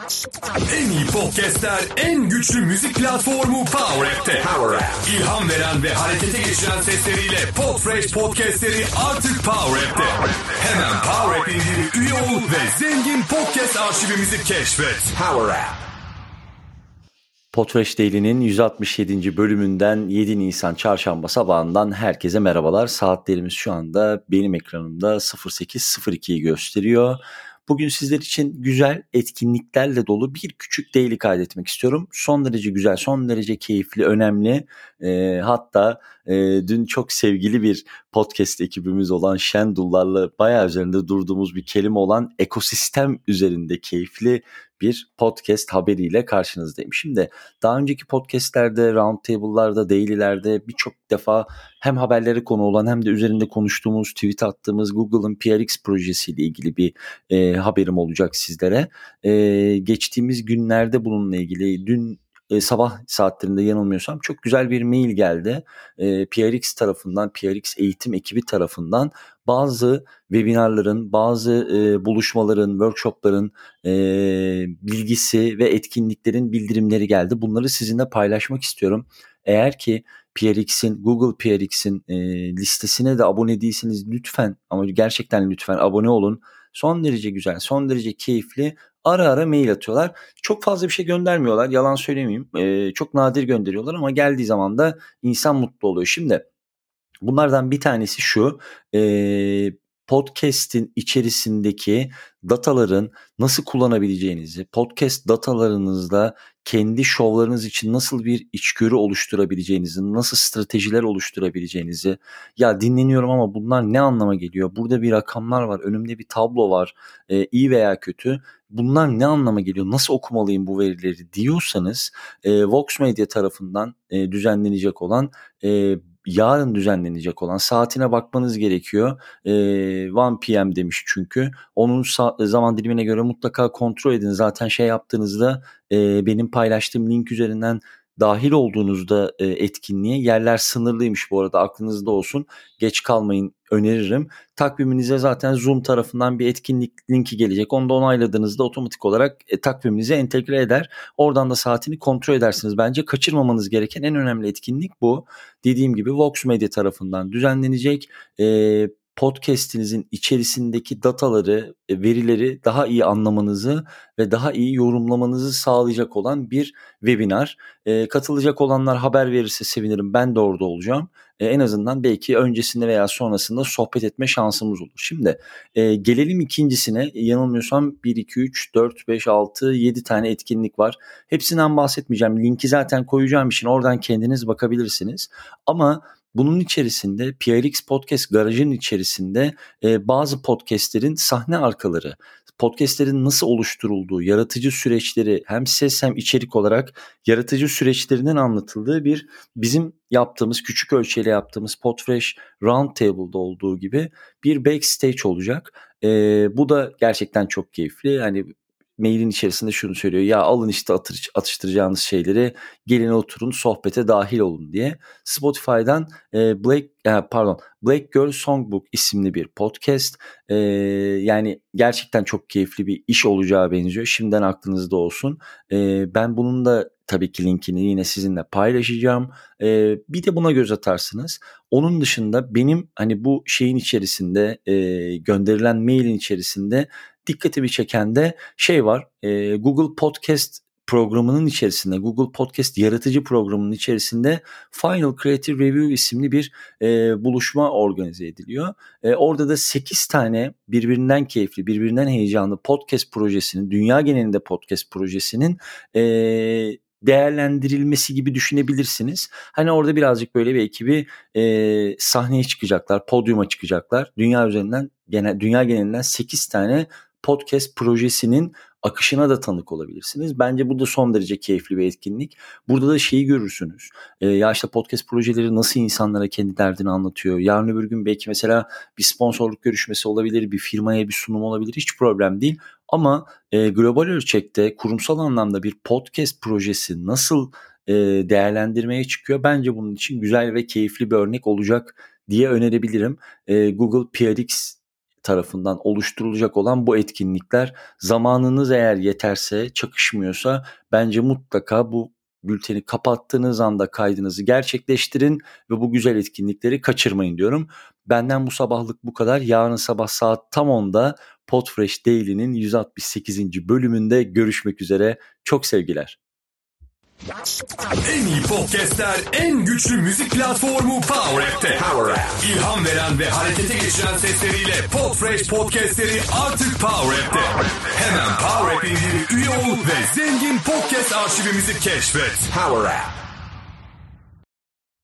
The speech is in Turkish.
En iyi podcastler, en güçlü müzik platformu Power App'te. Power App. İlham veren ve harekete geçiren sesleriyle Podfresh podcastleri artık Power App'te. Hemen Power App indirip üye ol ve zengin podcast arşivimizi keşfet. Power App. Potreş Daily'nin 167. bölümünden 7 Nisan çarşamba sabahından herkese merhabalar. Saatlerimiz şu anda benim ekranımda 08.02'yi gösteriyor. Bugün sizler için güzel etkinliklerle dolu bir küçük daily kaydetmek istiyorum. Son derece güzel, son derece keyifli, önemli. E, hatta e, dün çok sevgili bir podcast ekibimiz olan Şendullarla bayağı üzerinde durduğumuz bir kelime olan ekosistem üzerinde keyifli bir podcast haberiyle karşınızdayım. Şimdi daha önceki podcastlerde, roundtable'larda, daily'lerde birçok defa hem haberleri konu olan hem de üzerinde konuştuğumuz, tweet attığımız Google'ın PRX projesiyle ilgili bir e, haberim olacak sizlere. E, geçtiğimiz günlerde bununla ilgili dün e, sabah saatlerinde yanılmıyorsam çok güzel bir mail geldi. E, PRX tarafından, PRX eğitim ekibi tarafından bazı webinarların, bazı e, buluşmaların, workshopların e, bilgisi ve etkinliklerin bildirimleri geldi. Bunları sizinle paylaşmak istiyorum. Eğer ki PRX'in, Google PRX'in e, listesine de abone değilseniz lütfen ama gerçekten lütfen abone olun. Son derece güzel, son derece keyifli ara ara mail atıyorlar. Çok fazla bir şey göndermiyorlar. Yalan söylemeyeyim. E, çok nadir gönderiyorlar ama geldiği zaman da insan mutlu oluyor. Şimdi bunlardan bir tanesi şu. E, podcast'in içerisindeki dataların nasıl kullanabileceğinizi, podcast datalarınızda kendi şovlarınız için nasıl bir içgörü oluşturabileceğinizi, nasıl stratejiler oluşturabileceğinizi, ya dinleniyorum ama bunlar ne anlama geliyor? Burada bir rakamlar var, önümde bir tablo var, e, iyi veya kötü. Bunlar ne anlama geliyor? Nasıl okumalıyım bu verileri diyorsanız, e, Vox Media tarafından e, düzenlenecek olan e, yarın düzenlenecek olan saatine bakmanız gerekiyor. E, 1 PM demiş çünkü. Onun zaman dilimine göre mutlaka kontrol edin. Zaten şey yaptığınızda e, benim paylaştığım link üzerinden dahil olduğunuzda e, etkinliğe yerler sınırlıymış bu arada aklınızda olsun. Geç kalmayın öneririm. Takviminize zaten Zoom tarafından bir etkinlik linki gelecek. Onu da onayladığınızda otomatik olarak e, takviminize entegre eder. Oradan da saatini kontrol edersiniz. Bence kaçırmamanız gereken en önemli etkinlik bu. Dediğim gibi Vox Media tarafından düzenlenecek. E, podcast'inizin içerisindeki dataları, e, verileri daha iyi anlamanızı ve daha iyi yorumlamanızı sağlayacak olan bir webinar. E, katılacak olanlar haber verirse sevinirim. Ben de orada olacağım. E, en azından belki öncesinde veya sonrasında sohbet etme şansımız olur. Şimdi e, gelelim ikincisine. Yanılmıyorsam 1, 2, 3, 4, 5, 6, 7 tane etkinlik var. Hepsinden bahsetmeyeceğim. Linki zaten koyacağım için oradan kendiniz bakabilirsiniz. Ama bunun içerisinde PRX Podcast Garajı'nın içerisinde e, bazı podcastlerin sahne arkaları, podcastlerin nasıl oluşturulduğu, yaratıcı süreçleri hem ses hem içerik olarak yaratıcı süreçlerinin anlatıldığı bir bizim yaptığımız, küçük ölçüyle yaptığımız Podfresh Roundtable'da olduğu gibi bir backstage olacak. E, bu da gerçekten çok keyifli. Hani mailin içerisinde şunu söylüyor. Ya alın işte atış, atıştıracağınız şeyleri gelin oturun sohbete dahil olun diye. Spotify'dan e, Blake pardon Black Girl Songbook isimli bir podcast. E, yani gerçekten çok keyifli bir iş olacağı benziyor. Şimdiden aklınızda olsun. E, ben bunun da tabii ki linkini yine sizinle paylaşacağım. Ee, bir de buna göz atarsınız. Onun dışında benim hani bu şeyin içerisinde e, gönderilen mailin içerisinde dikkatimi çeken de şey var. E, Google Podcast programının içerisinde Google Podcast yaratıcı programının içerisinde Final Creative Review isimli bir e, buluşma organize ediliyor. E, orada da 8 tane birbirinden keyifli, birbirinden heyecanlı podcast projesinin, dünya genelinde podcast projesinin e, değerlendirilmesi gibi düşünebilirsiniz. Hani orada birazcık böyle bir ekibi e, sahneye çıkacaklar, podyuma çıkacaklar. Dünya üzerinden genel dünya genelinden 8 tane podcast projesinin akışına da tanık olabilirsiniz. Bence bu da son derece keyifli bir etkinlik. Burada da şeyi görürsünüz. E, ya podcast projeleri nasıl insanlara kendi derdini anlatıyor. Yarın öbür gün belki mesela bir sponsorluk görüşmesi olabilir, bir firmaya bir sunum olabilir. Hiç problem değil. Ama e, global ölçekte kurumsal anlamda bir podcast projesi nasıl e, değerlendirmeye çıkıyor? Bence bunun için güzel ve keyifli bir örnek olacak diye önerebilirim. E, Google PRX tarafından oluşturulacak olan bu etkinlikler zamanınız eğer yeterse çakışmıyorsa bence mutlaka bu bülteni kapattığınız anda kaydınızı gerçekleştirin ve bu güzel etkinlikleri kaçırmayın diyorum. Benden bu sabahlık bu kadar. Yarın sabah saat tam 10'da Podfresh Daily'nin 168. bölümünde görüşmek üzere. Çok sevgiler. En iyi podcastler, en güçlü müzik platformu Power App'te. Power App. İlham veren ve harekete geçiren sesleriyle Podfresh podcastleri artık Power App'te. Hemen Power App üye ol ve zengin podcast arşivimizi keşfet. Power App.